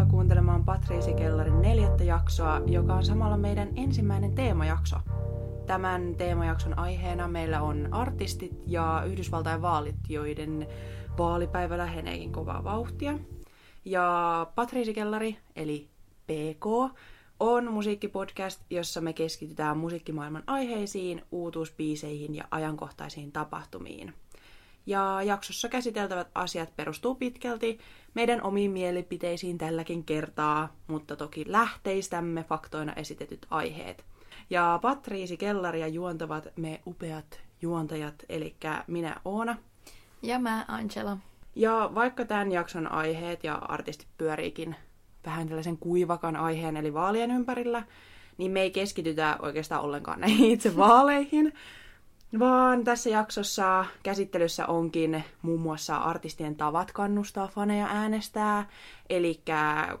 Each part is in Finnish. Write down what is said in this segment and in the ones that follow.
Tervetuloa kuuntelemaan Patriisi Kellarin neljättä jaksoa, joka on samalla meidän ensimmäinen teemajakso. Tämän teemajakson aiheena meillä on artistit ja Yhdysvaltain vaalit, joiden vaalipäivä läheneekin kovaa vauhtia. Ja Patriisi Kellari, eli PK, on musiikkipodcast, jossa me keskitytään musiikkimaailman aiheisiin, uutuuspiiseihin ja ajankohtaisiin tapahtumiin. Ja jaksossa käsiteltävät asiat perustuu pitkälti meidän omiin mielipiteisiin tälläkin kertaa, mutta toki lähteistämme faktoina esitetyt aiheet. Ja Patriisi Kellaria juontavat me upeat juontajat, eli minä Oona. Ja mä Angela. Ja vaikka tämän jakson aiheet ja artistit pyöriikin vähän tällaisen kuivakan aiheen, eli vaalien ympärillä, niin me ei keskitytä oikeastaan ollenkaan näihin itse vaaleihin, vaan tässä jaksossa käsittelyssä onkin muun muassa artistien tavat kannustaa faneja äänestää, eli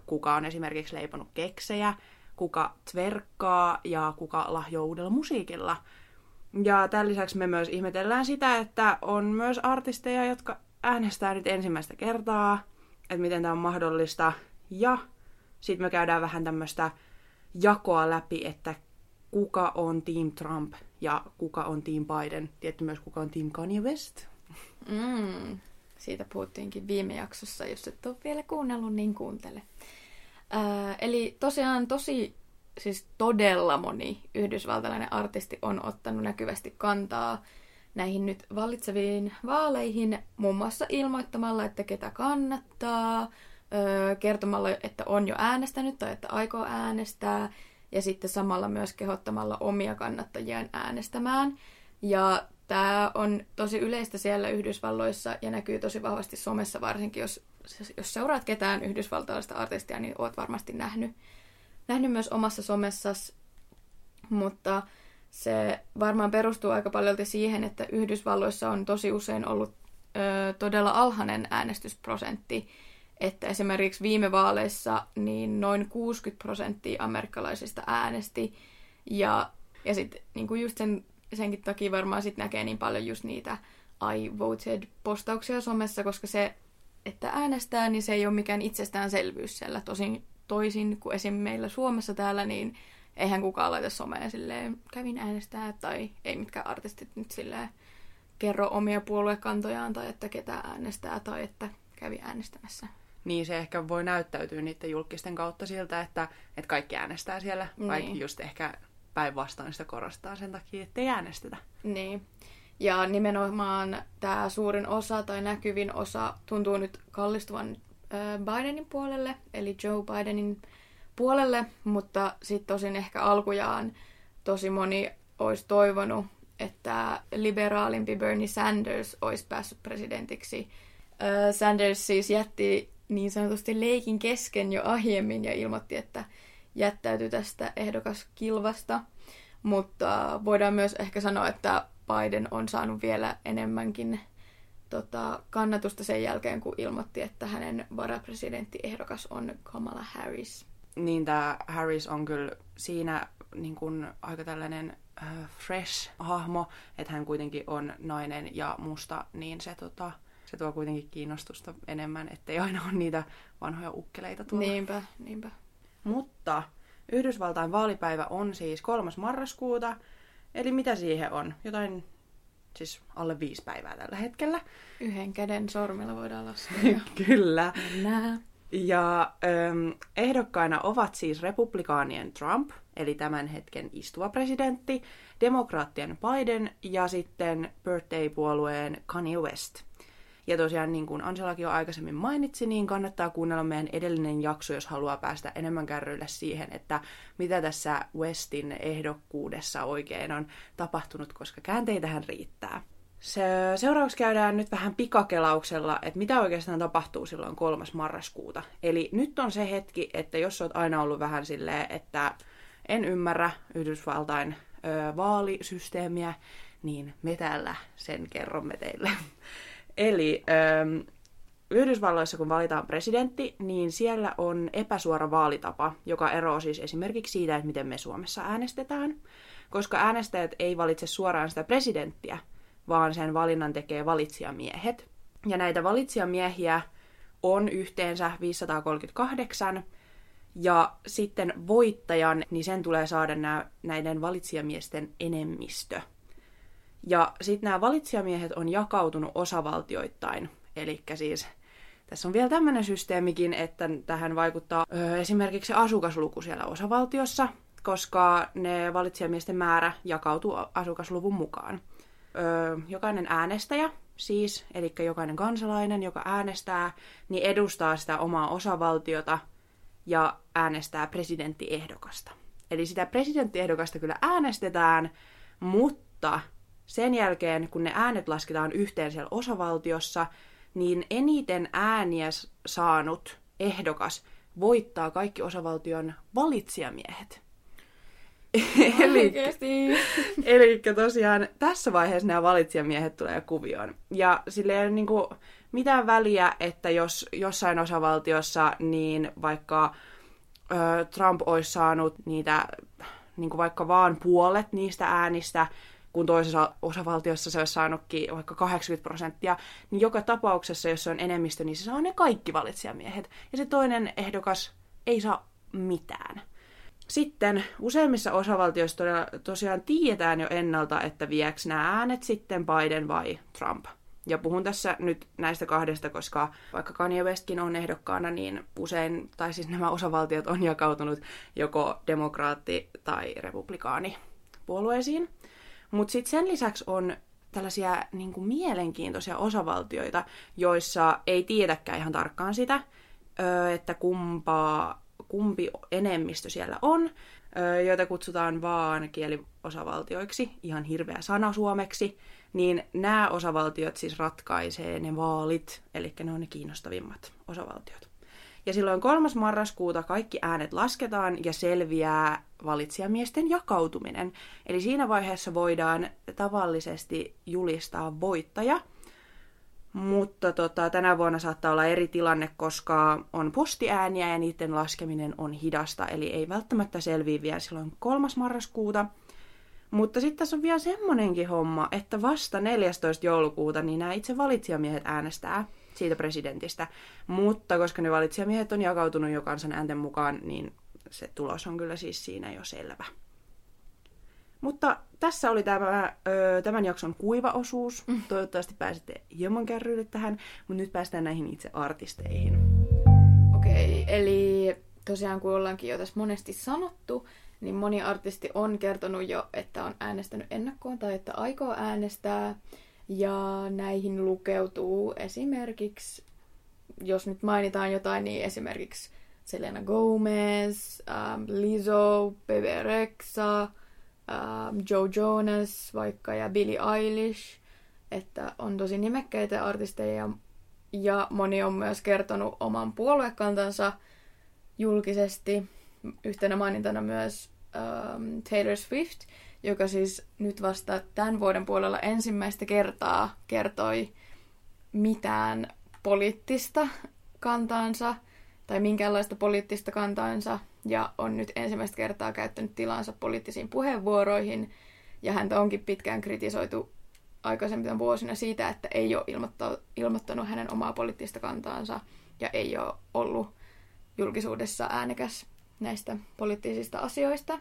kuka on esimerkiksi leiponut keksejä, kuka tverkkaa ja kuka lahjoaa uudella musiikilla. Ja tämän lisäksi me myös ihmetellään sitä, että on myös artisteja, jotka äänestää nyt ensimmäistä kertaa, että miten tämä on mahdollista. Ja sitten me käydään vähän tämmöistä jakoa läpi, että kuka on Team Trump ja kuka on Team Biden. Tietty myös kuka on Team Kanye West. Mm, siitä puhuttiinkin viime jaksossa. Jos et ole vielä kuunnellut, niin kuuntele. Ää, eli tosiaan tosi, siis todella moni yhdysvaltalainen artisti on ottanut näkyvästi kantaa näihin nyt vallitseviin vaaleihin, muun muassa ilmoittamalla, että ketä kannattaa, kertomalla, että on jo äänestänyt tai että aikoo äänestää, ja sitten samalla myös kehottamalla omia kannattajiaan äänestämään. Ja tämä on tosi yleistä siellä Yhdysvalloissa ja näkyy tosi vahvasti somessa, varsinkin jos, jos seuraat ketään yhdysvaltalaista artistia, niin oot varmasti nähnyt, nähnyt myös omassa somessasi. Mutta se varmaan perustuu aika paljon siihen, että Yhdysvalloissa on tosi usein ollut ö, todella alhainen äänestysprosentti että esimerkiksi viime vaaleissa niin noin 60 prosenttia amerikkalaisista äänesti. Ja, ja sitten niin just sen, senkin takia varmaan sit näkee niin paljon just niitä I voted-postauksia somessa, koska se, että äänestää, niin se ei ole mikään itsestäänselvyys siellä. Tosin toisin kuin esim. meillä Suomessa täällä, niin eihän kukaan laita somea silleen, kävin äänestää, tai ei mitkään artistit nyt silleen kerro omia puoluekantojaan, tai että ketä äänestää, tai että kävi äänestämässä niin se ehkä voi näyttäytyä niiden julkisten kautta siltä, että, että kaikki äänestää siellä, niin. vaikka just ehkä päinvastoin sitä korostaa sen takia, ettei äänestetä. Niin. Ja nimenomaan tämä suurin osa tai näkyvin osa tuntuu nyt kallistuvan Bidenin puolelle, eli Joe Bidenin puolelle, mutta sitten tosin ehkä alkujaan tosi moni olisi toivonut, että liberaalimpi Bernie Sanders olisi päässyt presidentiksi. Sanders siis jätti niin sanotusti leikin kesken jo aiemmin ja ilmoitti, että jättäytyi tästä ehdokaskilvasta. Mutta voidaan myös ehkä sanoa, että Biden on saanut vielä enemmänkin tota, kannatusta sen jälkeen, kun ilmoitti, että hänen varapresidenttiehdokas on Kamala Harris. Niin, tämä Harris on kyllä siinä niin kuin, aika tällainen uh, fresh hahmo, että hän kuitenkin on nainen ja musta, niin se tota, se tuo kuitenkin kiinnostusta enemmän, ettei aina ole niitä vanhoja ukkeleita tuolla. Niinpä, niinpä. Mutta Yhdysvaltain vaalipäivä on siis kolmas marraskuuta, eli mitä siihen on? Jotain siis alle viisi päivää tällä hetkellä. Yhden käden sormilla voidaan laskea. Kyllä. Nää. Ja ähm, ehdokkaina ovat siis republikaanien Trump, eli tämän hetken istuva presidentti, demokraattien Biden ja sitten birthday-puolueen Kanye West – ja tosiaan niin kuin Angelakin jo aikaisemmin mainitsi, niin kannattaa kuunnella meidän edellinen jakso, jos haluaa päästä enemmän kärryille siihen, että mitä tässä Westin ehdokkuudessa oikein on tapahtunut, koska käänteitähän riittää. Se, seuraavaksi käydään nyt vähän pikakelauksella, että mitä oikeastaan tapahtuu silloin kolmas marraskuuta. Eli nyt on se hetki, että jos olet aina ollut vähän silleen, että en ymmärrä Yhdysvaltain ö, vaalisysteemiä, niin me täällä sen kerromme teille. Eli ähm, Yhdysvalloissa, kun valitaan presidentti, niin siellä on epäsuora vaalitapa, joka eroaa siis esimerkiksi siitä, että miten me Suomessa äänestetään, koska äänestäjät ei valitse suoraan sitä presidenttiä, vaan sen valinnan tekee valitsijamiehet. Ja näitä valitsijamiehiä on yhteensä 538, ja sitten voittajan, niin sen tulee saada nää, näiden valitsijamiesten enemmistö. Ja sitten nämä valitsijamiehet on jakautunut osavaltioittain. Eli siis tässä on vielä tämmöinen systeemikin, että tähän vaikuttaa ö, esimerkiksi asukasluku siellä osavaltiossa, koska ne valitsijamiesten määrä jakautuu asukasluvun mukaan. Ö, jokainen äänestäjä siis, eli jokainen kansalainen, joka äänestää, niin edustaa sitä omaa osavaltiota ja äänestää presidenttiehdokasta. Eli sitä presidenttiehdokasta kyllä äänestetään, mutta sen jälkeen, kun ne äänet lasketaan yhteen siellä osavaltiossa, niin eniten ääniä saanut ehdokas voittaa kaikki osavaltion valitsijamiehet. eli, eli tosiaan tässä vaiheessa nämä valitsijamiehet tulee kuvioon. Ja sille ei ole niin kuin mitään väliä, että jos jossain osavaltiossa niin vaikka ö, Trump olisi saanut niitä niin kuin vaikka vaan puolet niistä äänistä, kun toisessa osavaltiossa se olisi saanutkin vaikka 80 prosenttia, niin joka tapauksessa, jos se on enemmistö, niin se saa ne kaikki valitsijamiehet. Ja se toinen ehdokas ei saa mitään. Sitten useimmissa osavaltioissa tosiaan tiedetään jo ennalta, että vieks nämä äänet sitten Biden vai Trump. Ja puhun tässä nyt näistä kahdesta, koska vaikka Kanye Westkin on ehdokkaana, niin usein, tai siis nämä osavaltiot on jakautunut joko demokraatti- tai republikaani puolueisiin. Mutta sitten sen lisäksi on tällaisia niin kuin mielenkiintoisia osavaltioita, joissa ei tiedäkään ihan tarkkaan sitä, että kumpaa, kumpi enemmistö siellä on, joita kutsutaan vaan kieliosavaltioiksi, ihan hirveä sana suomeksi, niin nämä osavaltiot siis ratkaisee ne vaalit, eli ne on ne kiinnostavimmat osavaltiot. Ja silloin 3. marraskuuta kaikki äänet lasketaan ja selviää valitsijamiesten jakautuminen. Eli siinä vaiheessa voidaan tavallisesti julistaa voittaja, mutta tota, tänä vuonna saattaa olla eri tilanne, koska on postiääniä ja niiden laskeminen on hidasta, eli ei välttämättä selviä vielä silloin 3. marraskuuta. Mutta sitten tässä on vielä semmonenkin homma, että vasta 14. joulukuuta niin nämä itse valitsijamiehet äänestää siitä presidentistä. Mutta koska ne valitsijamiehet on jakautunut jo kansan äänten mukaan, niin se tulos on kyllä siis siinä jo selvä. Mutta tässä oli tämä, ö, tämän jakson kuiva osuus. Mm. Toivottavasti pääsette hieman kärryille tähän, mutta nyt päästään näihin itse artisteihin. Okei, okay, eli tosiaan kun ollaankin jo tässä monesti sanottu, niin moni artisti on kertonut jo, että on äänestänyt ennakkoon tai että aikoo äänestää. Ja näihin lukeutuu esimerkiksi, jos nyt mainitaan jotain, niin esimerkiksi Selena Gomez, um, Lizzo, Bebe Rexha, um, Joe Jonas vaikka ja Billie Eilish. Että on tosi nimekkäitä artisteja ja moni on myös kertonut oman puoluekantansa julkisesti. Yhtenä mainintana myös um, Taylor Swift, joka siis nyt vasta tämän vuoden puolella ensimmäistä kertaa kertoi mitään poliittista kantaansa tai minkäänlaista poliittista kantaansa ja on nyt ensimmäistä kertaa käyttänyt tilansa poliittisiin puheenvuoroihin. Ja häntä onkin pitkään kritisoitu aikaisempina vuosina siitä, että ei ole ilmoittanut hänen omaa poliittista kantaansa ja ei ole ollut julkisuudessa äänekäs näistä poliittisista asioista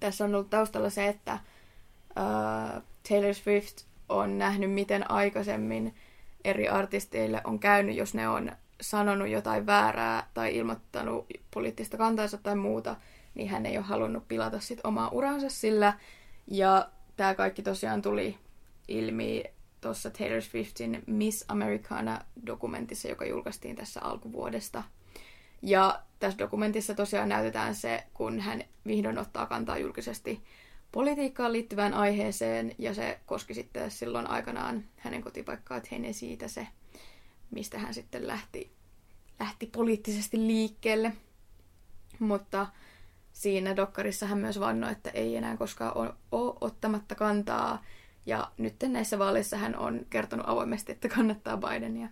tässä on ollut taustalla se, että uh, Taylor Swift on nähnyt, miten aikaisemmin eri artisteille on käynyt, jos ne on sanonut jotain väärää tai ilmoittanut poliittista kantaansa tai muuta, niin hän ei ole halunnut pilata sit omaa uransa sillä. Ja tämä kaikki tosiaan tuli ilmi tuossa Taylor Swiftin Miss Americana-dokumentissa, joka julkaistiin tässä alkuvuodesta – ja tässä dokumentissa tosiaan näytetään se, kun hän vihdoin ottaa kantaa julkisesti politiikkaan liittyvään aiheeseen, ja se koski sitten silloin aikanaan hänen kotipaikkaa siitä se, mistä hän sitten lähti, lähti poliittisesti liikkeelle. Mutta siinä dokkarissa hän myös vannoi, että ei enää koskaan ole ottamatta kantaa, ja nyt näissä vaaleissa hän on kertonut avoimesti, että kannattaa Bidenia.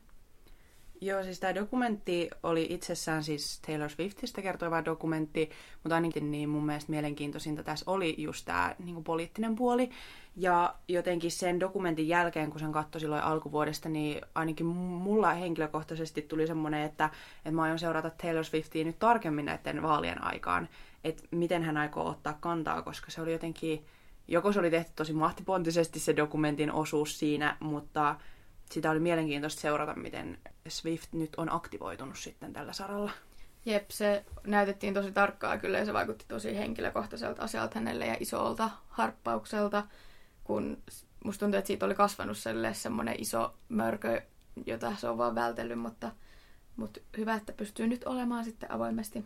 Joo, siis tämä dokumentti oli itsessään siis Taylor Swiftistä kertova dokumentti, mutta ainakin niin mun mielestä mielenkiintoisinta tässä oli just tämä niin poliittinen puoli. Ja jotenkin sen dokumentin jälkeen, kun sen katsoi silloin alkuvuodesta, niin ainakin mulla henkilökohtaisesti tuli semmoinen, että, että mä aion seurata Taylor Swiftia nyt tarkemmin näiden vaalien aikaan, että miten hän aikoo ottaa kantaa, koska se oli jotenkin, joko se oli tehty tosi mahtipontisesti se dokumentin osuus siinä, mutta sitä oli mielenkiintoista seurata, miten Swift nyt on aktivoitunut sitten tällä saralla. Jep, se näytettiin tosi tarkkaa kyllä ja se vaikutti tosi henkilökohtaiselta asialta hänelle ja isolta harppaukselta, kun musta tuntuu, että siitä oli kasvanut semmoinen iso mörkö, jota se on vaan vältellyt, mutta, mutta hyvä, että pystyy nyt olemaan sitten avoimesti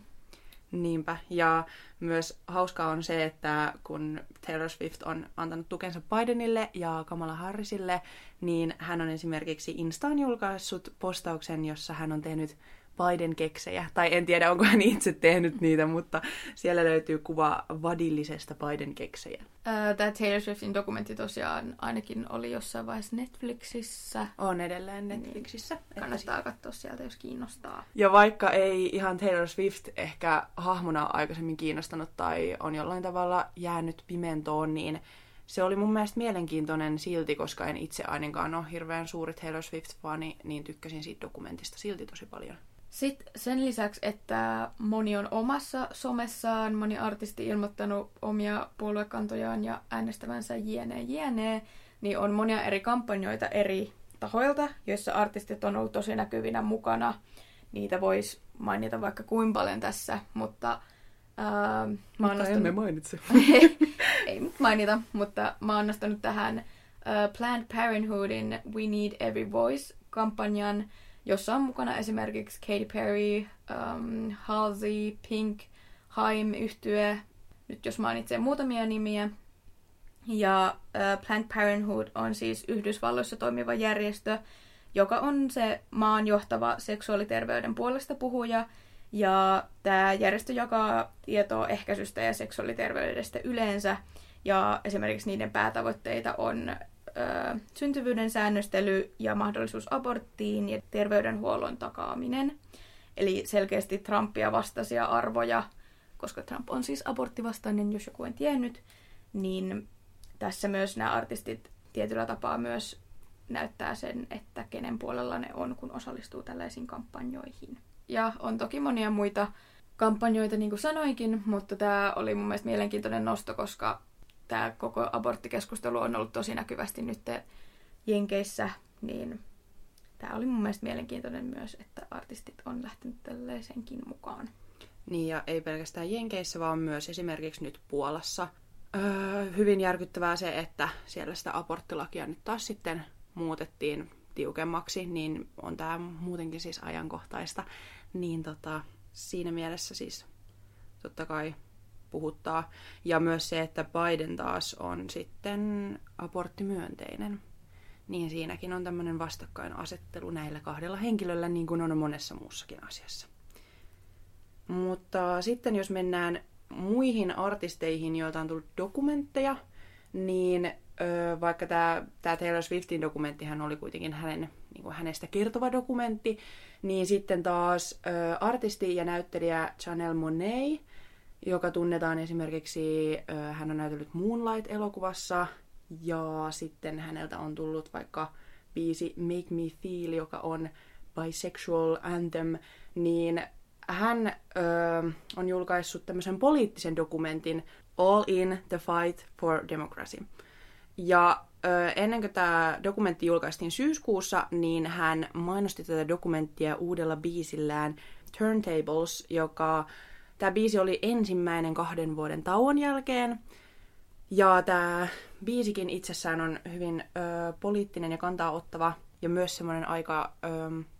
Niinpä. Ja myös hauskaa on se, että kun Taylor Swift on antanut tukensa Bidenille ja Kamala Harrisille, niin hän on esimerkiksi Instaan julkaissut postauksen, jossa hän on tehnyt Biden-keksejä. Tai en tiedä, onko hän itse tehnyt niitä, mutta siellä löytyy kuva vadillisesta Biden-keksejä. Tämä Taylor Swiftin dokumentti tosiaan ainakin oli jossain vaiheessa Netflixissä. On edelleen Netflixissä. Niin, kannattaa katsoa sieltä, jos kiinnostaa. Ja vaikka ei ihan Taylor Swift ehkä hahmona aikaisemmin kiinnostanut tai on jollain tavalla jäänyt pimentoon, niin se oli mun mielestä mielenkiintoinen silti, koska en itse ainakaan ole hirveän suuri Taylor Swift-fani, niin tykkäsin siitä dokumentista silti tosi paljon. Sitten sen lisäksi, että moni on omassa somessaan, moni artisti ilmoittanut omia puoluekantojaan ja äänestävänsä jne jne, niin on monia eri kampanjoita eri tahoilta, joissa artistit on ollut tosi näkyvinä mukana. Niitä voisi mainita vaikka kuinka paljon tässä, mutta... Ää, mä mutta nostanut... emme mainitse. ei mainita, mutta mä oon nostanut tähän uh, Planned Parenthoodin We Need Every Voice-kampanjan, jossa on mukana esimerkiksi Katy Perry, um, Halsey, Pink, Haim yhtye, nyt jos mainitsen muutamia nimiä. Ja uh, Planned Parenthood on siis Yhdysvalloissa toimiva järjestö, joka on se maan johtava seksuaaliterveyden puolesta puhuja. Ja tämä järjestö jakaa tietoa ehkäisystä ja seksuaaliterveydestä yleensä. Ja esimerkiksi niiden päätavoitteita on ö, syntyvyyden säännöstely ja mahdollisuus aborttiin ja terveydenhuollon takaaminen. Eli selkeästi Trumpia vastaisia arvoja, koska Trump on siis aborttivastainen, jos joku en tiennyt, niin tässä myös nämä artistit tietyllä tapaa myös näyttää sen, että kenen puolella ne on, kun osallistuu tällaisiin kampanjoihin. Ja on toki monia muita kampanjoita, niin kuin sanoinkin, mutta tämä oli mun mielestä mielenkiintoinen nosto, koska tämä koko aborttikeskustelu on ollut tosi näkyvästi nyt Jenkeissä, niin tämä oli mun mielestä mielenkiintoinen myös, että artistit on lähtenyt tällaisenkin mukaan. Niin ja ei pelkästään Jenkeissä, vaan myös esimerkiksi nyt Puolassa. Öö, hyvin järkyttävää se, että siellä sitä aborttilakia nyt taas sitten muutettiin tiukemmaksi, niin on tämä muutenkin siis ajankohtaista. Niin tota, siinä mielessä siis totta kai puhuttaa. Ja myös se, että Biden taas on sitten aborttimyönteinen. Niin siinäkin on tämmöinen vastakkainasettelu näillä kahdella henkilöllä, niin kuin on monessa muussakin asiassa. Mutta sitten jos mennään muihin artisteihin, joilta on tullut dokumentteja, niin vaikka tämä Taylor Swiftin dokumenttihan oli kuitenkin hänen, niin kuin hänestä kertova dokumentti, niin sitten taas artisti ja näyttelijä Chanel Monet joka tunnetaan esimerkiksi, hän on näytellyt Moonlight-elokuvassa, ja sitten häneltä on tullut vaikka biisi Make Me Feel, joka on bisexual anthem, niin hän ö, on julkaissut tämmöisen poliittisen dokumentin All in the Fight for Democracy. Ja ö, ennen kuin tämä dokumentti julkaistiin syyskuussa, niin hän mainosti tätä dokumenttia uudella biisillään Turntables, joka Tämä biisi oli ensimmäinen kahden vuoden tauon jälkeen. Ja tämä biisikin itsessään on hyvin ö, poliittinen ja kantaa ottava. Ja myös semmoinen aika ö,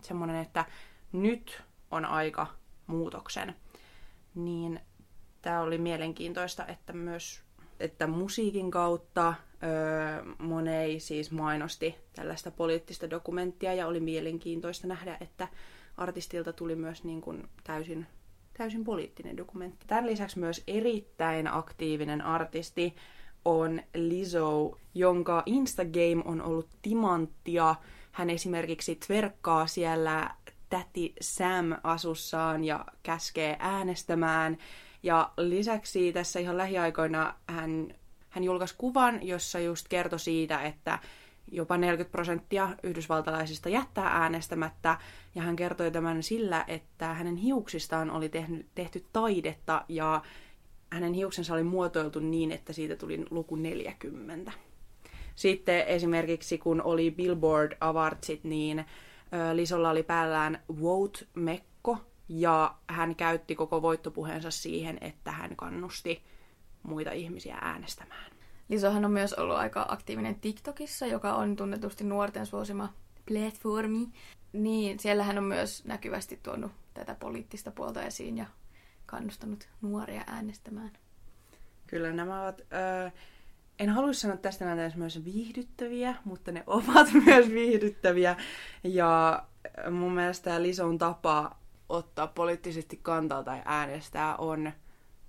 semmoinen, että nyt on aika muutoksen. Niin tämä oli mielenkiintoista, että myös että musiikin kautta öö, Monei siis mainosti tällaista poliittista dokumenttia ja oli mielenkiintoista nähdä, että artistilta tuli myös niin kuin täysin täysin poliittinen dokumentti. Tämän lisäksi myös erittäin aktiivinen artisti on Lizzo, jonka Instagame on ollut timanttia. Hän esimerkiksi tverkkaa siellä täti Sam asussaan ja käskee äänestämään. Ja lisäksi tässä ihan lähiaikoina hän, hän julkaisi kuvan, jossa just kertoi siitä, että jopa 40 prosenttia yhdysvaltalaisista jättää äänestämättä, ja hän kertoi tämän sillä, että hänen hiuksistaan oli tehty, tehty taidetta, ja hänen hiuksensa oli muotoiltu niin, että siitä tuli luku 40. Sitten esimerkiksi kun oli Billboard Awardsit, niin Lisolla oli päällään Vote-mekko, ja hän käytti koko voittopuheensa siihen, että hän kannusti muita ihmisiä äänestämään. Lisohan on myös ollut aika aktiivinen TikTokissa, joka on tunnetusti nuorten suosima platformi. Niin, siellä hän on myös näkyvästi tuonut tätä poliittista puolta esiin ja kannustanut nuoria äänestämään. Kyllä nämä ovat, äh, en haluaisi sanoa tästä näitä myös viihdyttäviä, mutta ne ovat myös viihdyttäviä. Ja mun mielestä Lison tapa ottaa poliittisesti kantaa tai äänestää on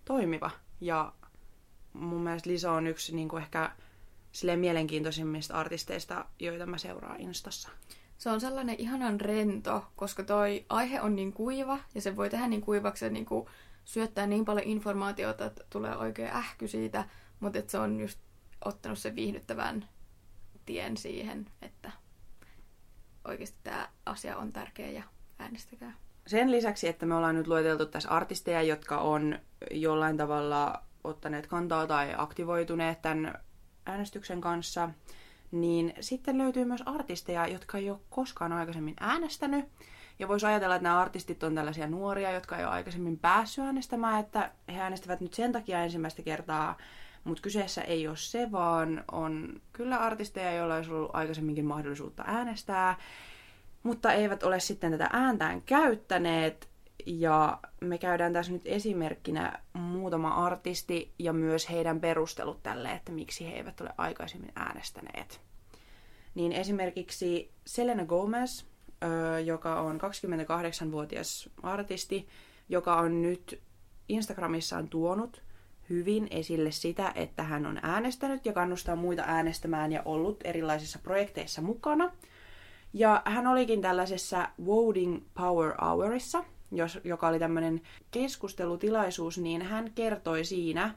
toimiva ja mun mielestä Liso on yksi niin kuin ehkä silleen mielenkiintoisimmista artisteista, joita mä seuraan Instassa. Se on sellainen ihanan rento, koska toi aihe on niin kuiva ja se voi tehdä niin kuivaksi ja niin kuin syöttää niin paljon informaatiota, että tulee oikein ähky siitä, mutta että se on just ottanut sen viihdyttävän tien siihen, että oikeasti tämä asia on tärkeä ja äänestäkää. Sen lisäksi, että me ollaan nyt lueteltu tässä artisteja, jotka on jollain tavalla ottaneet kantaa tai aktivoituneet tämän äänestyksen kanssa, niin sitten löytyy myös artisteja, jotka ei ole koskaan aikaisemmin äänestänyt. Ja voisi ajatella, että nämä artistit on tällaisia nuoria, jotka ei ole aikaisemmin päässyt äänestämään, että he äänestävät nyt sen takia ensimmäistä kertaa. Mutta kyseessä ei ole se, vaan on kyllä artisteja, joilla olisi ollut aikaisemminkin mahdollisuutta äänestää, mutta eivät ole sitten tätä ääntään käyttäneet. Ja me käydään tässä nyt esimerkkinä muutama artisti ja myös heidän perustelut tälle, että miksi he eivät ole aikaisemmin äänestäneet. Niin esimerkiksi Selena Gomez, joka on 28-vuotias artisti, joka on nyt Instagramissaan tuonut hyvin esille sitä, että hän on äänestänyt ja kannustaa muita äänestämään ja ollut erilaisissa projekteissa mukana. Ja hän olikin tällaisessa Voting Power Hourissa, jos, joka oli tämmöinen keskustelutilaisuus, niin hän kertoi siinä,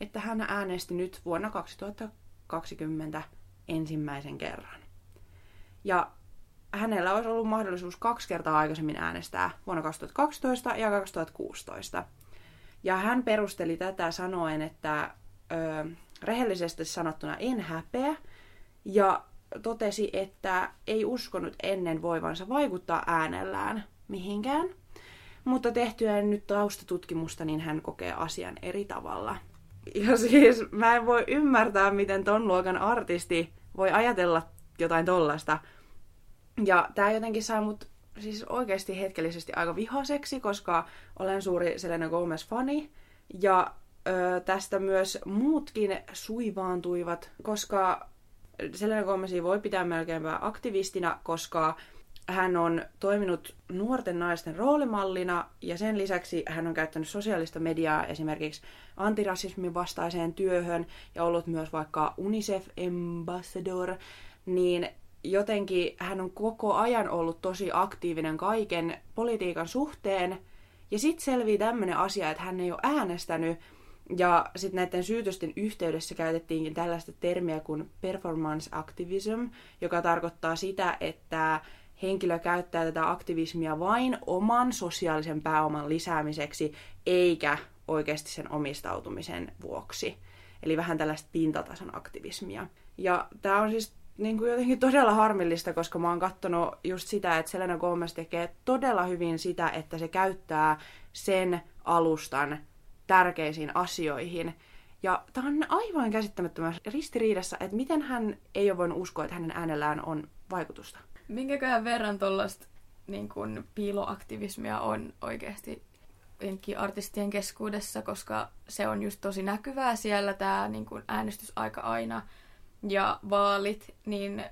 että hän äänesti nyt vuonna 2020 ensimmäisen kerran. Ja hänellä olisi ollut mahdollisuus kaksi kertaa aikaisemmin äänestää vuonna 2012 ja 2016. Ja hän perusteli tätä sanoen, että ö, rehellisesti sanottuna en häpeä, ja totesi, että ei uskonut ennen voivansa vaikuttaa äänellään mihinkään, mutta tehtyään nyt taustatutkimusta, niin hän kokee asian eri tavalla. Ja siis mä en voi ymmärtää, miten ton luokan artisti voi ajatella jotain tollasta. Ja tää jotenkin saa mut siis oikeasti hetkellisesti aika vihaseksi, koska olen suuri Selena Gomez-fani. Ja ö, tästä myös muutkin suivaantuivat, koska Selena Gomezia voi pitää melkeinpä aktivistina, koska hän on toiminut nuorten naisten roolimallina ja sen lisäksi hän on käyttänyt sosiaalista mediaa esimerkiksi antirasismin vastaiseen työhön ja ollut myös vaikka UNICEF ambassador, niin jotenkin hän on koko ajan ollut tosi aktiivinen kaiken politiikan suhteen. Ja sitten selvii tämmöinen asia, että hän ei ole äänestänyt. Ja sitten näiden syytösten yhteydessä käytettiinkin tällaista termiä kuin performance activism, joka tarkoittaa sitä, että henkilö käyttää tätä aktivismia vain oman sosiaalisen pääoman lisäämiseksi, eikä oikeasti sen omistautumisen vuoksi. Eli vähän tällaista pintatason aktivismia. Ja tämä on siis niin kuin jotenkin todella harmillista, koska mä oon katsonut just sitä, että Selena Gomez tekee todella hyvin sitä, että se käyttää sen alustan tärkeisiin asioihin. Ja tämä on aivan käsittämättömässä ristiriidassa, että miten hän ei ole voinut uskoa, että hänen äänellään on vaikutusta. Minkäköhän verran tuollaista niin kuin piiloaktivismia on oikeasti artistien keskuudessa, koska se on just tosi näkyvää siellä tämä niin kuin äänestysaika aina ja vaalit, niin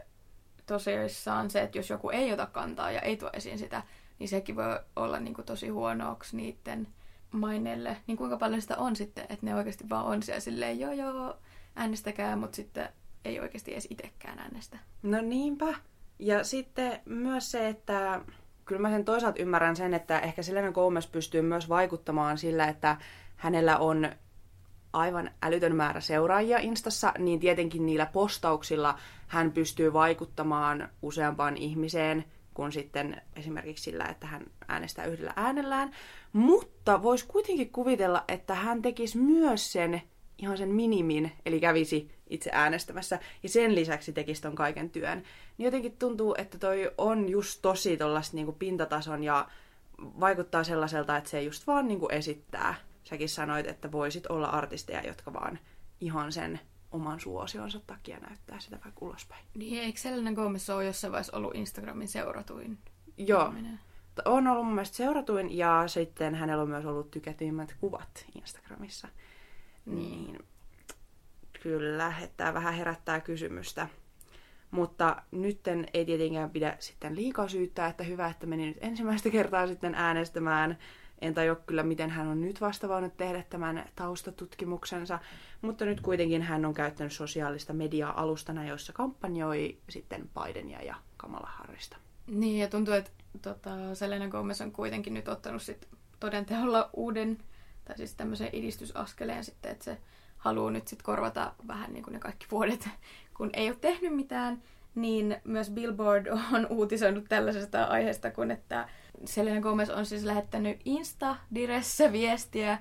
tosiaan se, että jos joku ei ota kantaa ja ei tuo esiin sitä, niin sekin voi olla niin kuin tosi huonoksi niiden maineelle. Niin kuinka paljon sitä on sitten, että ne oikeasti vaan on siellä silleen, joo joo, äänestäkää, mutta sitten ei oikeasti edes itsekään äänestä. No niinpä. Ja sitten myös se, että kyllä mä sen toisaalta ymmärrän sen, että ehkä Selena Gomez pystyy myös vaikuttamaan sillä, että hänellä on aivan älytön määrä seuraajia Instassa, niin tietenkin niillä postauksilla hän pystyy vaikuttamaan useampaan ihmiseen kuin sitten esimerkiksi sillä, että hän äänestää yhdellä äänellään. Mutta voisi kuitenkin kuvitella, että hän tekisi myös sen ihan sen minimin, eli kävisi itse äänestämässä, ja sen lisäksi tekisi ton kaiken työn. Niin jotenkin tuntuu, että toi on just tosi tollasta niinku pintatason ja vaikuttaa sellaiselta, että se just vaan niinku esittää. Säkin sanoit, että voisit olla artisteja, jotka vaan ihan sen oman suosionsa takia näyttää sitä vaikka ulospäin. Niin, eikö Selena Gomez ole jossain vaiheessa ollut Instagramin seuratuin? Joo. Ihminen? On ollut mun mielestä seuratuin ja sitten hänellä on myös ollut tykätyimmät kuvat Instagramissa. Niin kyllä, että tämä vähän herättää kysymystä. Mutta nytten ei tietenkään pidä sitten liikaa syyttää, että hyvä, että meni nyt ensimmäistä kertaa sitten äänestämään. En tajua kyllä, miten hän on nyt vasta voinut tehdä tämän taustatutkimuksensa, mutta nyt kuitenkin hän on käyttänyt sosiaalista mediaa alustana, jossa kampanjoi sitten Bidenia ja Kamala Harrista. Niin, ja tuntuu, että tota, Selena Gomez on kuitenkin nyt ottanut sit todenteolla uuden tai siis tämmöisen edistysaskeleen sitten, että se haluaa nyt sitten korvata vähän niin kuin ne kaikki vuodet, kun ei ole tehnyt mitään, niin myös Billboard on uutisoinut tällaisesta aiheesta, kun että Selena Gomez on siis lähettänyt Insta-diressä viestiä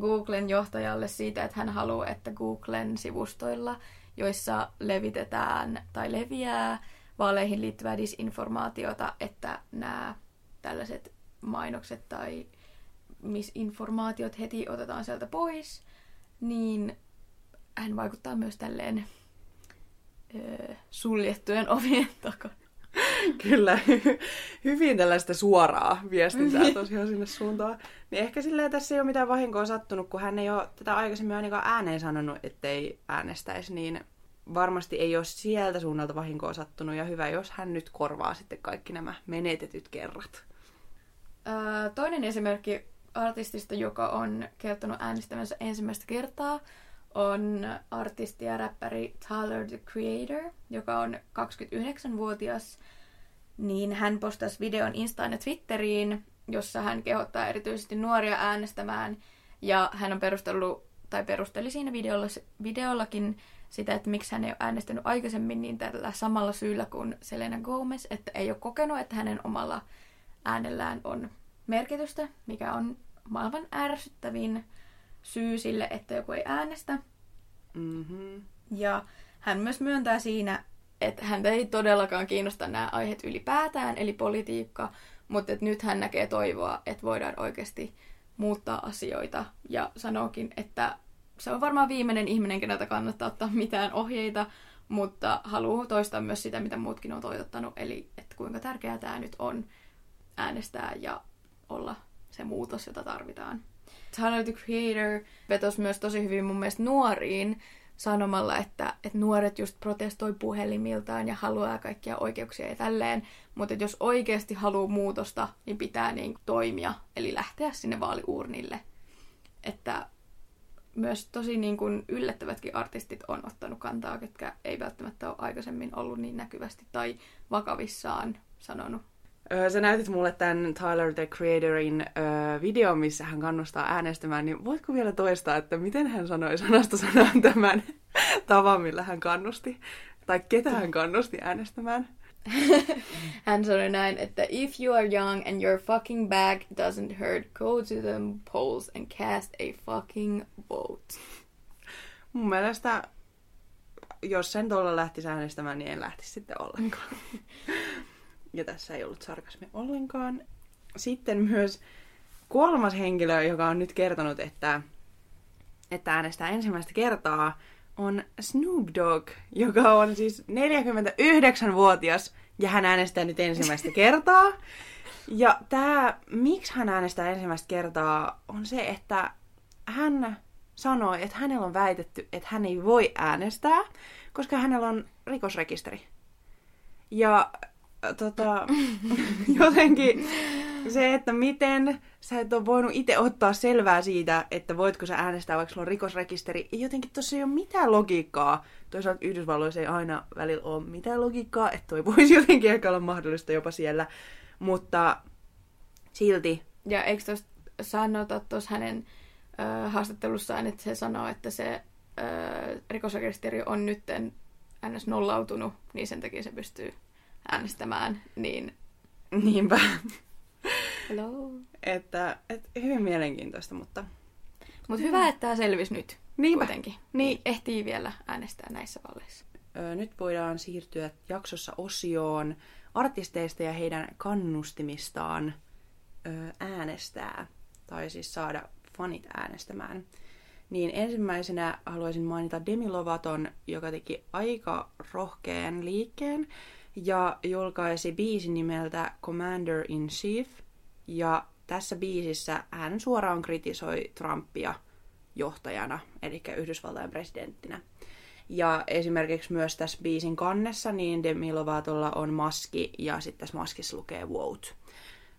Googlen johtajalle siitä, että hän haluaa, että Googlen sivustoilla, joissa levitetään tai leviää vaaleihin liittyvää disinformaatiota, että nämä tällaiset mainokset tai misinformaatiot heti otetaan sieltä pois, niin hän vaikuttaa myös tälleen öö, suljettujen ovien takana. Kyllä, hyvin tällaista suoraa viestintää niin. tosiaan sinne suuntaan. Niin ehkä silleen tässä ei ole mitään vahinkoa sattunut, kun hän ei ole tätä aikaisemmin ainakaan ääneen sanonut, ettei äänestäisi, niin varmasti ei ole sieltä suunnalta vahinkoa sattunut, ja hyvä, jos hän nyt korvaa sitten kaikki nämä menetetyt kerrat. Öö, toinen esimerkki artistista, joka on kertonut äänestämänsä ensimmäistä kertaa, on artisti ja räppäri Tyler the Creator, joka on 29-vuotias. Niin hän postasi videon Instaan ja Twitteriin, jossa hän kehottaa erityisesti nuoria äänestämään. Ja hän on perustellut, tai perusteli siinä videolla, videollakin sitä, että miksi hän ei ole äänestänyt aikaisemmin niin tällä samalla syyllä kuin Selena Gomez, että ei ole kokenut, että hänen omalla äänellään on merkitystä, mikä on maailman ärsyttävin syy sille, että joku ei äänestä. Mm-hmm. Ja hän myös myöntää siinä, että häntä ei todellakaan kiinnosta nämä aiheet ylipäätään, eli politiikka, mutta että nyt hän näkee toivoa, että voidaan oikeasti muuttaa asioita. Ja sanookin, että se on varmaan viimeinen ihminen, keneltä kannattaa ottaa mitään ohjeita, mutta haluaa toistaa myös sitä, mitä muutkin on toivottanut, eli että kuinka tärkeää tämä nyt on äänestää ja olla se muutos, jota tarvitaan. Tyler the Creator vetosi myös tosi hyvin mun mielestä nuoriin sanomalla, että, että nuoret just protestoi puhelimiltaan ja haluaa kaikkia oikeuksia ja tälleen, mutta jos oikeasti haluaa muutosta, niin pitää niin toimia, eli lähteä sinne vaaliuurnille. Että myös tosi niin kuin yllättävätkin artistit on ottanut kantaa, ketkä ei välttämättä ole aikaisemmin ollut niin näkyvästi tai vakavissaan sanonut Sä näytit mulle tämän Tyler the Creatorin uh, video, missä hän kannustaa äänestämään, niin voitko vielä toistaa, että miten hän sanoi sanasta sanaan tämän tavan, millä hän kannusti? Tai ketä hän kannusti äänestämään? hän sanoi näin, että if you are young and your fucking bag doesn't hurt, go to the polls and cast a fucking vote. Mun mielestä, jos sen tuolla lähtisi äänestämään, niin en lähtisi sitten ollenkaan. Ja tässä ei ollut sarkasmi ollenkaan. Sitten myös kolmas henkilö, joka on nyt kertonut, että, että äänestää ensimmäistä kertaa, on Snoop Dogg, joka on siis 49-vuotias ja hän äänestää nyt ensimmäistä kertaa. Ja tämä, miksi hän äänestää ensimmäistä kertaa, on se, että hän sanoi, että hänellä on väitetty, että hän ei voi äänestää, koska hänellä on rikosrekisteri. Ja tota, jotenkin se, että miten sä et ole voinut itse ottaa selvää siitä, että voitko sä äänestää, vaikka sulla on rikosrekisteri. Ja jotenkin tuossa ei ole mitään logiikkaa. Toisaalta Yhdysvalloissa ei aina välillä ole mitään logiikkaa, että toi voisi jotenkin ehkä olla mahdollista jopa siellä. Mutta silti... Ja eikö tuosta sanota tuossa hänen ö, haastattelussaan, että se sanoo, että se ö, rikosrekisteri on nytten ns. nollautunut, niin sen takia se pystyy äänestämään, niin... Niinpä. Hello. että, että hyvin mielenkiintoista, mutta... Mutta hyvä, että tämä selvisi nyt Niinpä. kuitenkin. Niin. Ehtii vielä äänestää näissä vaaleissa. Ö, Nyt voidaan siirtyä jaksossa osioon artisteista ja heidän kannustimistaan äänestää, tai siis saada fanit äänestämään. Niin ensimmäisenä haluaisin mainita Demi Lovaton, joka teki aika rohkean liikkeen ja julkaisi biisin nimeltä Commander in Chief. Ja tässä biisissä hän suoraan kritisoi Trumpia johtajana, eli Yhdysvaltain presidenttinä. Ja esimerkiksi myös tässä biisin kannessa, niin Demi Lovatolla on maski ja sitten tässä maskissa lukee Vote.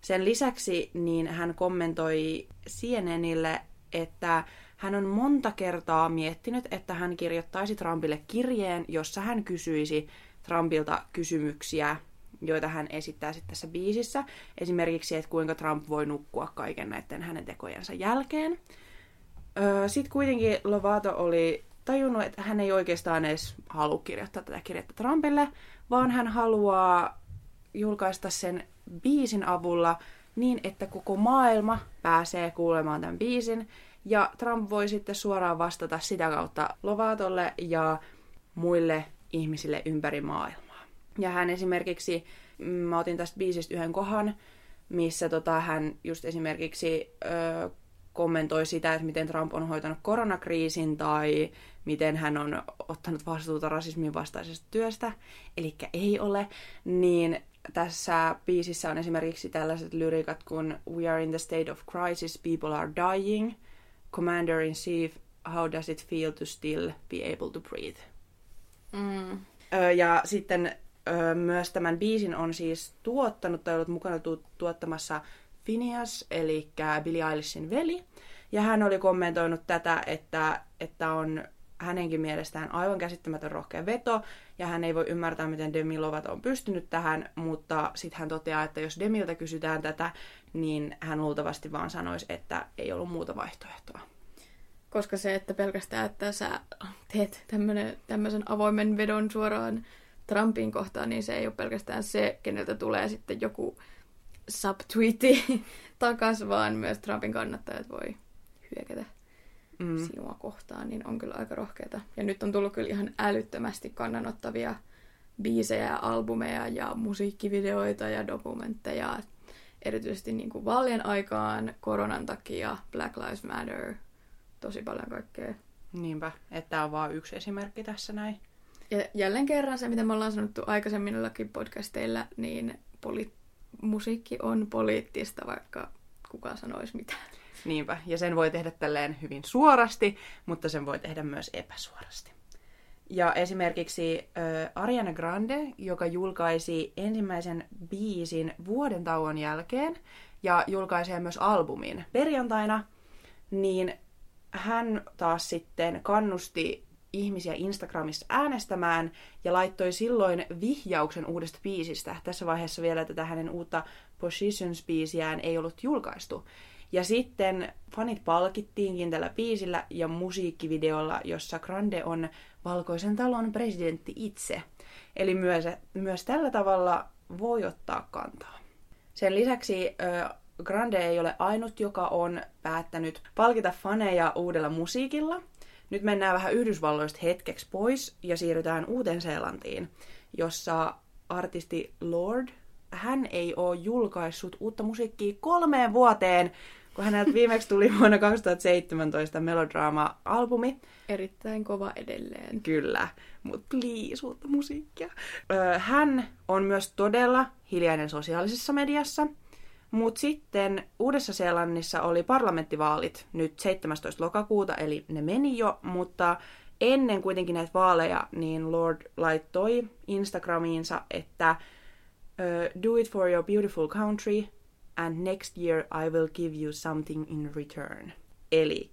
Sen lisäksi niin hän kommentoi CNNille, että hän on monta kertaa miettinyt, että hän kirjoittaisi Trumpille kirjeen, jossa hän kysyisi Trumpilta kysymyksiä, joita hän esittää sitten tässä biisissä. Esimerkiksi, että kuinka Trump voi nukkua kaiken näiden hänen tekojensa jälkeen. Sitten kuitenkin Lovato oli tajunnut, että hän ei oikeastaan edes halua kirjoittaa tätä kirjettä Trumpille, vaan hän haluaa julkaista sen biisin avulla niin, että koko maailma pääsee kuulemaan tämän biisin. Ja Trump voi sitten suoraan vastata sitä kautta Lovatolle ja muille ihmisille ympäri maailmaa. Ja hän esimerkiksi, mm, mä otin tästä biisistä yhden kohan, missä tota, hän just esimerkiksi ö, kommentoi sitä, että miten Trump on hoitanut koronakriisin tai miten hän on ottanut vastuuta rasismin vastaisesta työstä, eli ei ole, niin tässä biisissä on esimerkiksi tällaiset lyrikat kuin We are in the state of crisis, people are dying, Commander in Chief, how does it feel to still be able to breathe? Mm. Ö, ja sitten ö, myös tämän biisin on siis tuottanut tai ollut mukana tu- tuottamassa Phineas, eli Billie Eilishin veli. Ja hän oli kommentoinut tätä, että, että on hänenkin mielestään aivan käsittämätön rohkea veto, ja hän ei voi ymmärtää, miten Demi Lovato on pystynyt tähän, mutta sitten hän toteaa, että jos Demiltä kysytään tätä, niin hän luultavasti vaan sanoisi, että ei ollut muuta vaihtoehtoa. Koska se, että pelkästään, että sä teet tämmöisen avoimen vedon suoraan Trumpin kohtaan, niin se ei ole pelkästään se, keneltä tulee sitten joku subtweeti takas, vaan myös Trumpin kannattajat voi hyökätä mm. sinua kohtaan, niin on kyllä aika rohkeata. Ja nyt on tullut kyllä ihan älyttömästi kannanottavia biisejä ja albumeja ja musiikkivideoita ja dokumentteja. Erityisesti niin kuin vaalien aikaan, koronan takia, Black Lives Matter, tosi paljon kaikkea. Niinpä, että tämä on vain yksi esimerkki tässä näin. Ja jälleen kerran se, mitä me ollaan sanottu aikaisemmin podcasteilla, niin poli- musiikki on poliittista, vaikka kuka sanoisi mitään. Niinpä, ja sen voi tehdä tälleen hyvin suorasti, mutta sen voi tehdä myös epäsuorasti. Ja esimerkiksi äh, Ariana Grande, joka julkaisi ensimmäisen biisin vuoden tauon jälkeen ja julkaisee myös albumin perjantaina, niin hän taas sitten kannusti ihmisiä Instagramissa äänestämään ja laittoi silloin vihjauksen uudesta biisistä. Tässä vaiheessa vielä tätä hänen uutta Positions-biisiään ei ollut julkaistu. Ja sitten fanit palkittiinkin tällä biisillä ja musiikkivideolla, jossa Grande on Valkoisen talon presidentti itse. Eli myös, myös tällä tavalla voi ottaa kantaa. Sen lisäksi Grande ei ole ainut, joka on päättänyt palkita faneja uudella musiikilla. Nyt mennään vähän Yhdysvalloista hetkeksi pois ja siirrytään Uuteen-Seelantiin, jossa artisti Lord, hän ei ole julkaissut uutta musiikkia kolmeen vuoteen, kun häneltä viimeksi tuli vuonna 2017 Melodrama-albumi. Erittäin kova edelleen. Kyllä, mutta please, uutta musiikkia. hän on myös todella hiljainen sosiaalisessa mediassa, mutta sitten Uudessa-Seelannissa oli parlamenttivaalit nyt 17. lokakuuta, eli ne meni jo, mutta ennen kuitenkin näitä vaaleja, niin Lord laittoi Instagramiinsa, että Do it for your beautiful country, and next year I will give you something in return. Eli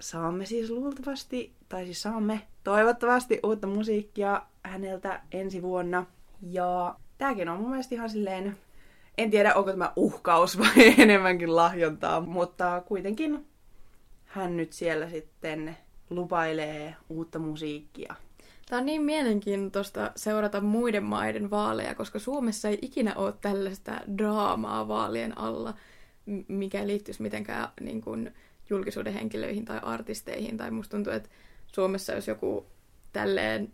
saamme siis luultavasti, tai siis saamme toivottavasti uutta musiikkia häneltä ensi vuonna. Ja tääkin on mun mielestä ihan silleen En tiedä, onko tämä uhkaus vai enemmänkin lahjontaa, mutta kuitenkin hän nyt siellä sitten lupailee uutta musiikkia. Tämä on niin mielenkiintoista seurata muiden maiden vaaleja, koska Suomessa ei ikinä ole tällaista draamaa vaalien alla, mikä liittyisi mitenkään niin kuin, julkisuuden henkilöihin tai artisteihin. Tai musta tuntuu, että Suomessa jos joku tälleen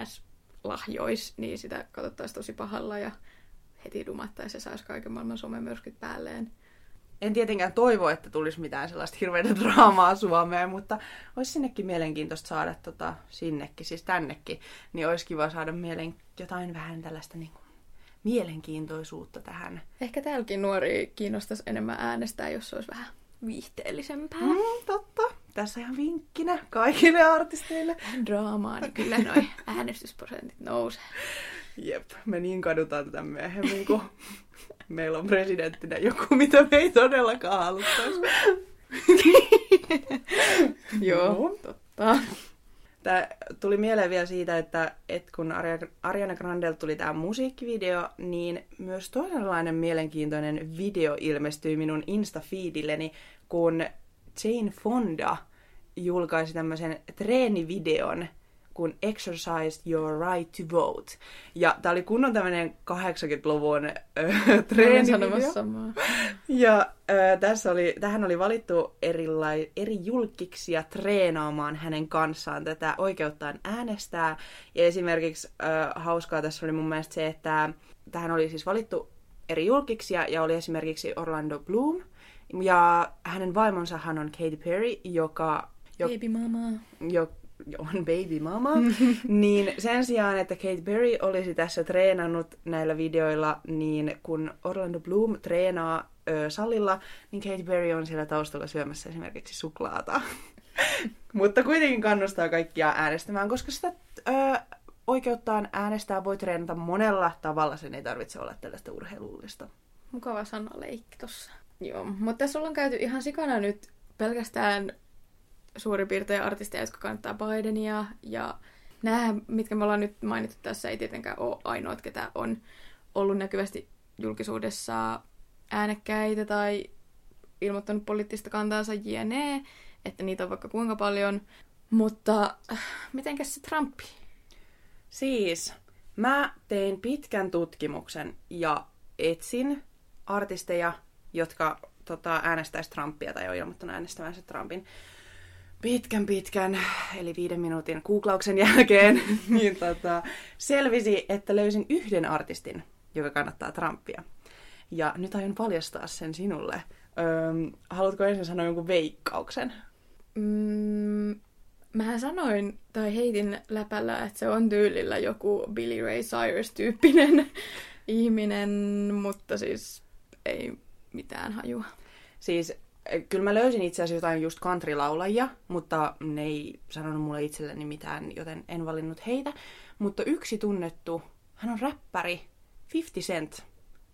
ns. lahjois, niin sitä katsottaisiin tosi pahalla ja heti dumattaisi ja saisi kaiken maailman somemyrskyt päälleen. En tietenkään toivo, että tulisi mitään sellaista hirveätä draamaa Suomeen, mutta olisi sinnekin mielenkiintoista saada tota, sinnekin, siis tännekin, niin olisi kiva saada mielen, jotain vähän tällaista niin kuin, mielenkiintoisuutta tähän. Ehkä täälläkin nuori kiinnostaisi enemmän äänestää, jos se olisi vähän viihteellisempää. Mm, totta. Tässä ihan vinkkinä kaikille artisteille. Draamaa, niin kyllä noin äänestysprosentit nousee. Jep, me niin kadutaan tätä myöhemmin, kun meillä on presidenttinä joku, mitä me ei todellakaan haluttaisi. Joo, totta. Tämä tuli mieleen vielä siitä, että, että kun Ariana Grande tuli tämä musiikkivideo, niin myös toisenlainen mielenkiintoinen video ilmestyi minun Insta-feedilleni, kun Jane Fonda julkaisi tämmöisen treenivideon, kuin Exercise Your Right to Vote. Ja tää oli kunnon tämmönen 80-luvun äh, treenivideo. samaa. Ja äh, tässä oli, tähän oli valittu erilai, eri julkiksia treenaamaan hänen kanssaan tätä oikeuttaan äänestää. Ja esimerkiksi äh, hauskaa tässä oli mun mielestä se, että tähän oli siis valittu eri julkiksia ja oli esimerkiksi Orlando Bloom. Ja hänen vaimonsahan on Katy Perry, joka... Jo, Baby mama. Jo, on baby mama, niin sen sijaan, että Kate Berry olisi tässä treenannut näillä videoilla, niin kun Orlando Bloom treenaa ö, salilla, niin Kate Berry on siellä taustalla syömässä esimerkiksi suklaata. Mutta kuitenkin kannustaa kaikkia äänestämään, koska sitä ö, oikeuttaan äänestää voi treenata monella tavalla, sen ei tarvitse olla tällaista urheilullista. Mukava sanaleikki tossa. Joo, mutta tässä ollaan käyty ihan sikana nyt pelkästään suurin piirtein artisteja, jotka kannattaa Bidenia. Ja nämä, mitkä me ollaan nyt mainittu tässä, ei tietenkään ole ainoat, ketä on ollut näkyvästi julkisuudessa äänekkäitä tai ilmoittanut poliittista kantaansa jne, että niitä on vaikka kuinka paljon. Mutta äh, mitenkäs se Trumpi? Siis, mä tein pitkän tutkimuksen ja etsin artisteja, jotka tota, äänestäisi Trumpia tai on ilmoittanut äänestävänsä Trumpin pitkän pitkän, eli viiden minuutin googlauksen jälkeen, niin tota, selvisi, että löysin yhden artistin, joka kannattaa Trumpia. Ja nyt aion paljastaa sen sinulle. Öm, haluatko ensin sanoa jonkun veikkauksen? Mm, mähän sanoin, tai heitin läpällä, että se on tyylillä joku Billy Ray Cyrus-tyyppinen ihminen, mutta siis ei mitään hajua. Siis kyllä mä löysin itse asiassa jotain just country-laulajia, mutta ne ei sanonut mulle itselleni mitään, joten en valinnut heitä. Mutta yksi tunnettu, hän on räppäri, 50 Cent,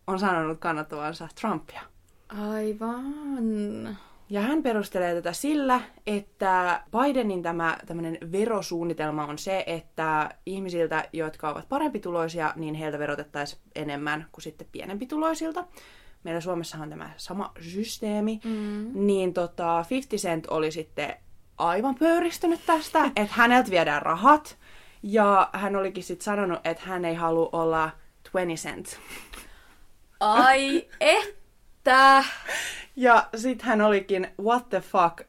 on sanonut kannattavansa Trumpia. Aivan. Ja hän perustelee tätä sillä, että Bidenin tämä tämmöinen verosuunnitelma on se, että ihmisiltä, jotka ovat parempituloisia, niin heiltä verotettaisiin enemmän kuin sitten pienempituloisilta meillä Suomessa on tämä sama systeemi, mm. niin tota, 50 Cent oli sitten aivan pöyristynyt tästä, että häneltä viedään rahat, ja hän olikin sitten sanonut, että hän ei halua olla 20 cent. Ai että! ja sitten hän olikin, what the fuck,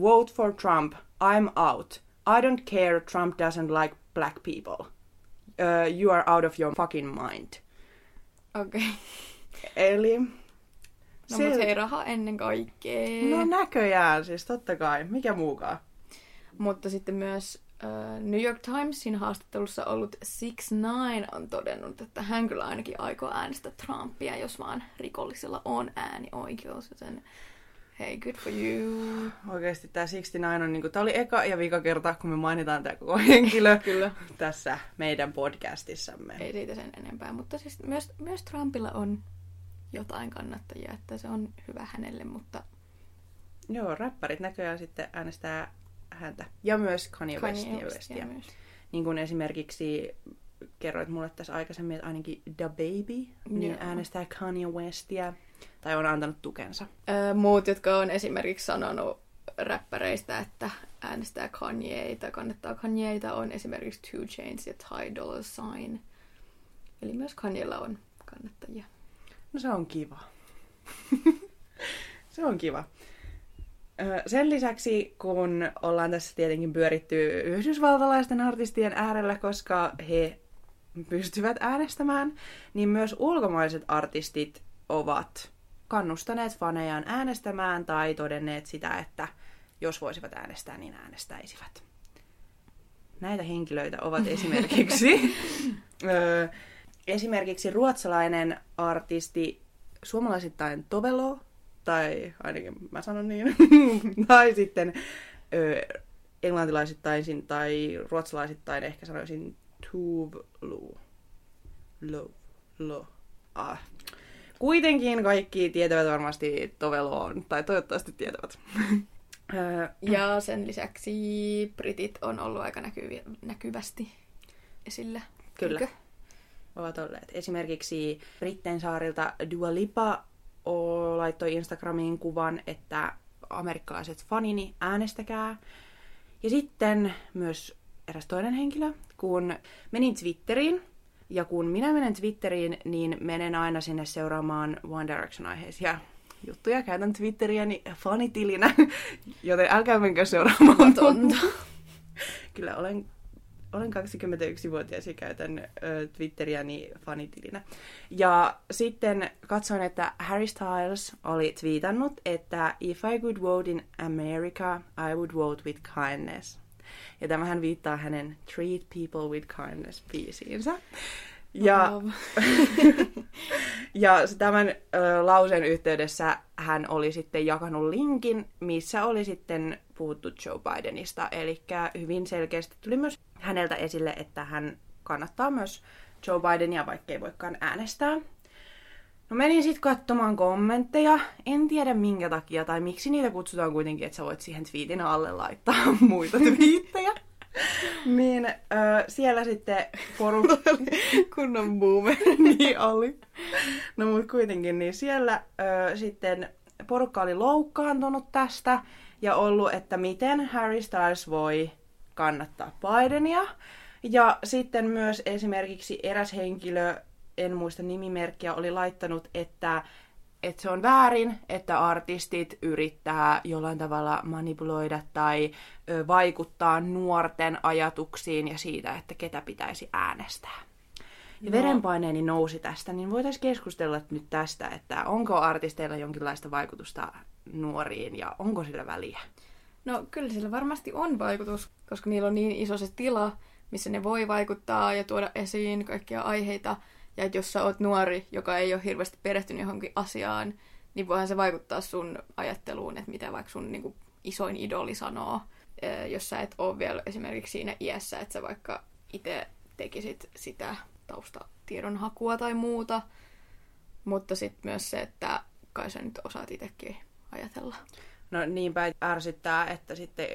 vote for Trump, I'm out. I don't care, Trump doesn't like black people. Uh, you are out of your fucking mind. Okei. Okay. Eli No se... mutta hei, raha ennen kaikkea. No näköjään, siis totta kai. Mikä muukaan? Mutta sitten myös uh, New York Timesin haastattelussa ollut Six Nine on todennut, että hän kyllä ainakin aikoo äänestää Trumpia, jos vaan rikollisella on äänioikeus, joten hei, good for you. Oikeasti tämä 69 on, niinku, tämä oli eka ja vika kerta, kun me mainitaan tämä koko henkilö kyllä. tässä meidän podcastissamme. Ei siitä sen enempää, mutta siis myös, myös Trumpilla on jotain kannattajia, että se on hyvä hänelle, mutta... Joo, räppärit näköjään sitten äänestää häntä. Ja myös Kanye, Kanye Westia. Westia. Myös. Niin kuin esimerkiksi kerroit mulle tässä aikaisemmin, että ainakin The Baby niin Joo. äänestää Kanye Westia, tai on antanut tukensa. Öö, muut, jotka on esimerkiksi sanonut räppäreistä, että äänestää Kanyeita, kannattaa Kanyeita, on esimerkiksi Two Chainz ja Ty Dolla Sign. Eli myös Kanyella on kannattajia. No se on kiva. se on kiva. Sen lisäksi, kun ollaan tässä tietenkin pyöritty yhdysvaltalaisten artistien äärellä, koska he pystyvät äänestämään, niin myös ulkomaiset artistit ovat kannustaneet fanejaan äänestämään tai todenneet sitä, että jos voisivat äänestää, niin äänestäisivät. Näitä henkilöitä ovat esimerkiksi esimerkiksi ruotsalainen artisti suomalaisittain Tovelo, tai ainakin mä sanon niin, tai sitten ö, englantilaisittain sin- tai ruotsalaisittain ehkä sanoisin Tuvlu. Lo. Lo. Ah. Kuitenkin kaikki tietävät varmasti Toveloon, tai toivottavasti tietävät. Ja sen lisäksi britit on ollut aika näkyvi, näkyvästi esillä. Kyllä. Eikö? Ovat olleet. Esimerkiksi Britten saarilta Dua Lipa laittoi Instagramiin kuvan, että amerikkalaiset fanini äänestäkää. Ja sitten myös eräs toinen henkilö, kun menin Twitteriin, ja kun minä menen Twitteriin, niin menen aina sinne seuraamaan One Direction-aiheisia juttuja. Käytän Twitteriäni fanitilinä, joten älkää menkää seuraamaan. Kyllä olen, olen 21-vuotias ja käytän ö, Twitteriäni fanitilinä. Ja sitten katsoin, että Harry Styles oli twiitannut, että If I could vote in America, I would vote with kindness. Ja tämähän viittaa hänen Treat People with Kindness biisiinsä. Ja ja tämän ö, lauseen yhteydessä hän oli sitten jakanut linkin, missä oli sitten puhuttu Joe Bidenista. Eli hyvin selkeästi tuli myös häneltä esille, että hän kannattaa myös Joe Bidenia, vaikkei voikaan äänestää. No menin sitten katsomaan kommentteja. En tiedä minkä takia tai miksi niitä kutsutaan kuitenkin, että sä voit siihen twiitin alle laittaa muita twiittejä. niin ö, siellä sitten porukka... Kunnon boomer. niin oli. No mut kuitenkin, niin siellä ö, sitten porukka oli loukkaantunut tästä ja ollut, että miten Harry Styles voi kannattaa Bidenia. Ja sitten myös esimerkiksi eräs henkilö, en muista nimimerkkiä, oli laittanut, että, että se on väärin, että artistit yrittää jollain tavalla manipuloida tai ö, vaikuttaa nuorten ajatuksiin ja siitä, että ketä pitäisi äänestää. Ja No. verenpaineeni nousi tästä, niin voitaisiin keskustella nyt tästä, että onko artisteilla jonkinlaista vaikutusta nuoriin ja onko sillä väliä? No kyllä sillä varmasti on vaikutus, koska niillä on niin iso se tila, missä ne voi vaikuttaa ja tuoda esiin kaikkia aiheita. Ja että jos sä oot nuori, joka ei ole hirveästi perehtynyt johonkin asiaan, niin voihan se vaikuttaa sun ajatteluun, että mitä vaikka sun niin kuin, isoin idoli sanoo. Ee, Jos sä et ole vielä esimerkiksi siinä iässä, että sä vaikka itse tekisit sitä taustatiedonhakua tai muuta. Mutta sitten myös se, että kai sä nyt osaat itsekin ajatella. No niinpä ärsyttää, että sitten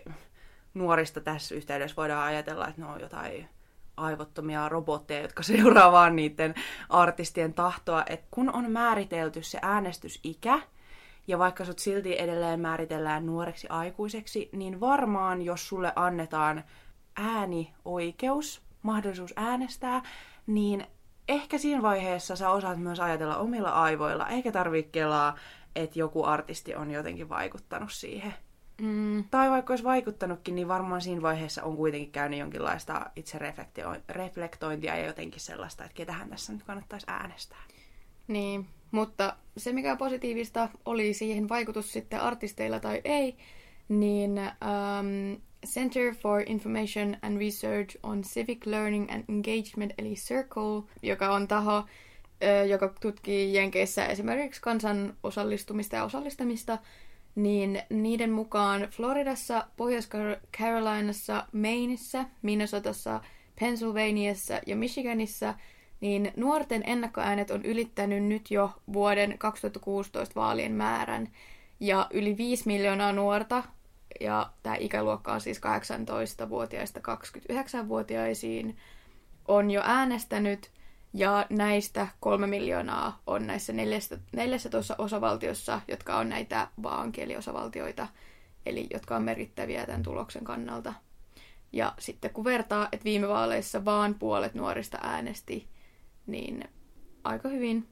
nuorista tässä yhteydessä voidaan ajatella, että ne on jotain aivottomia robotteja, jotka seuraa vaan niiden artistien tahtoa. Et kun on määritelty se äänestysikä, ja vaikka sut silti edelleen määritellään nuoreksi aikuiseksi, niin varmaan jos sulle annetaan äänioikeus, mahdollisuus äänestää, niin ehkä siinä vaiheessa sä osaat myös ajatella omilla aivoilla, eikä tarvitse kelaa, että joku artisti on jotenkin vaikuttanut siihen. Mm, Tai vaikka olisi vaikuttanutkin, niin varmaan siinä vaiheessa on kuitenkin käynyt jonkinlaista itse reflektointia ja jotenkin sellaista, että ketähän tässä nyt kannattaisi äänestää. Niin, mutta se mikä positiivista oli siihen vaikutus sitten artisteilla tai ei, niin um, Center for Information and Research on Civic Learning and Engagement, eli CIRCLE, joka on taho, joka tutkii Jenkeissä esimerkiksi kansan osallistumista ja osallistamista, niin niiden mukaan Floridassa, Pohjois-Carolinassa, Maineissa, Minnesotassa, Pennsylvaniassa ja Michiganissa niin nuorten ennakkoäänet on ylittänyt nyt jo vuoden 2016 vaalien määrän. Ja yli 5 miljoonaa nuorta, ja tämä ikäluokka on siis 18-vuotiaista 29-vuotiaisiin, on jo äänestänyt ja näistä kolme miljoonaa on näissä 14 osavaltiossa, jotka on näitä vaankieliosavaltioita, eli jotka on merkittäviä tämän tuloksen kannalta. Ja sitten kun vertaa, että viime vaaleissa vaan puolet nuorista äänesti, niin aika hyvin.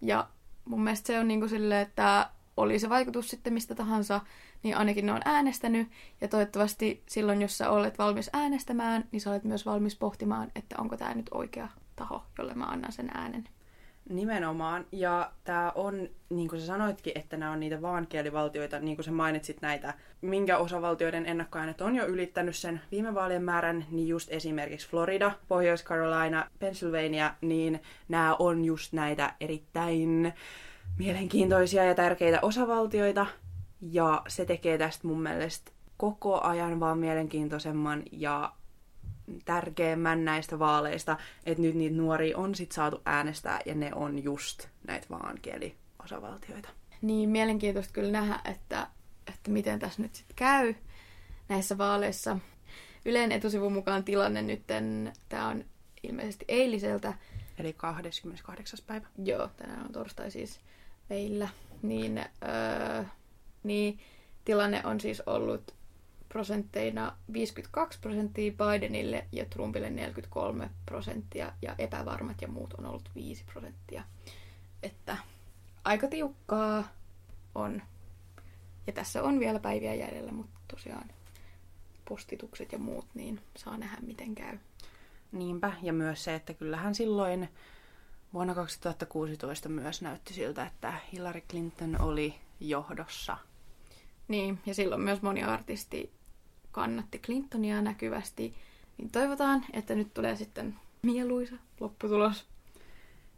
Ja mun mielestä se on niin kuin silleen, että oli se vaikutus sitten mistä tahansa, niin ainakin ne on äänestänyt. Ja toivottavasti silloin, jos sä olet valmis äänestämään, niin sä olet myös valmis pohtimaan, että onko tämä nyt oikea taho, jolle mä annan sen äänen. Nimenomaan. Ja tämä on, niin kuin sä sanoitkin, että nämä on niitä vaankielivaltioita, niin kuin sä mainitsit näitä, minkä osavaltioiden ennakkoäänet on jo ylittänyt sen viime vaalien määrän, niin just esimerkiksi Florida, Pohjois-Carolina, Pennsylvania, niin nämä on just näitä erittäin mielenkiintoisia ja tärkeitä osavaltioita. Ja se tekee tästä mun mielestä koko ajan vaan mielenkiintoisemman ja tärkeimmän näistä vaaleista, että nyt niitä nuoria on sit saatu äänestää ja ne on just näitä vaankieliosavaltioita. Niin, mielenkiintoista kyllä nähdä, että, että miten tässä nyt sitten käy näissä vaaleissa. Yleen etusivun mukaan tilanne nyt, tämä on ilmeisesti eiliseltä. Eli 28. päivä. Joo, tänään on torstai siis meillä. Niin, öö, niin tilanne on siis ollut prosentteina 52 prosenttia Bidenille ja Trumpille 43 prosenttia ja epävarmat ja muut on ollut 5 prosenttia. Että aika tiukkaa on. Ja tässä on vielä päiviä jäljellä, mutta tosiaan postitukset ja muut, niin saa nähdä miten käy. Niinpä, ja myös se, että kyllähän silloin vuonna 2016 myös näytti siltä, että Hillary Clinton oli johdossa. Niin, ja silloin myös moni artisti kannatti Clintonia näkyvästi, niin toivotaan, että nyt tulee sitten mieluisa lopputulos.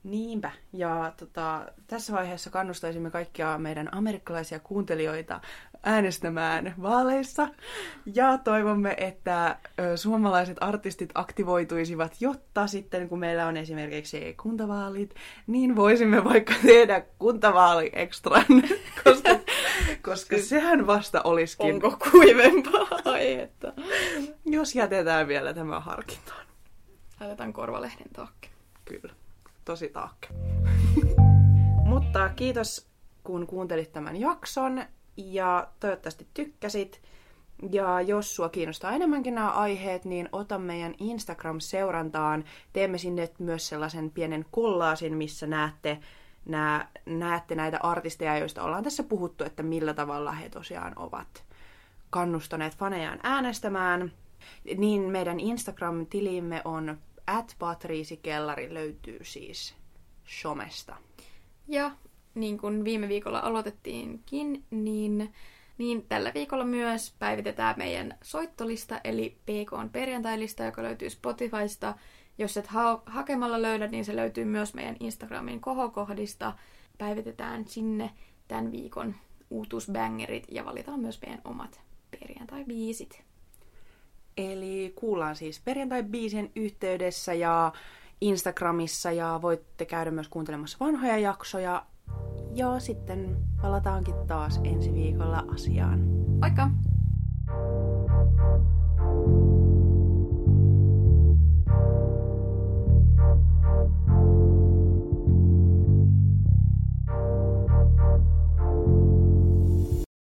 Niinpä. Ja tota, tässä vaiheessa kannustaisimme kaikkia meidän amerikkalaisia kuuntelijoita äänestämään vaaleissa. Ja toivomme, että suomalaiset artistit aktivoituisivat, jotta sitten kun meillä on esimerkiksi kuntavaalit, niin voisimme vaikka tehdä kuntavaali ekstran, koska, koska sehän vasta olisikin... Onko kuivempaa aihetta? Jos jätetään vielä tämä harkintaan. Laitetaan korvalehden taakke. Kyllä, tosi taakke. Mutta kiitos kun kuuntelit tämän jakson ja toivottavasti tykkäsit. Ja jos sua kiinnostaa enemmänkin nämä aiheet, niin ota meidän Instagram-seurantaan. Teemme sinne myös sellaisen pienen kollaasin, missä näette, nää, näette näitä artisteja, joista ollaan tässä puhuttu, että millä tavalla he tosiaan ovat kannustaneet fanejaan äänestämään. Niin meidän Instagram-tilimme on at löytyy siis somesta. Ja niin kuin viime viikolla aloitettiinkin, niin, niin tällä viikolla myös päivitetään meidän soittolista, eli PK on perjantailista, joka löytyy Spotifysta. Jos et ha- hakemalla löydä, niin se löytyy myös meidän Instagramin kohokohdista. Päivitetään sinne tämän viikon uutuusbängerit ja valitaan myös meidän omat perjantai-biisit. Eli kuullaan siis perjantai-biisin yhteydessä ja Instagramissa ja voitte käydä myös kuuntelemassa vanhoja jaksoja Joo, sitten palataankin taas ensi viikolla asiaan. Moikka!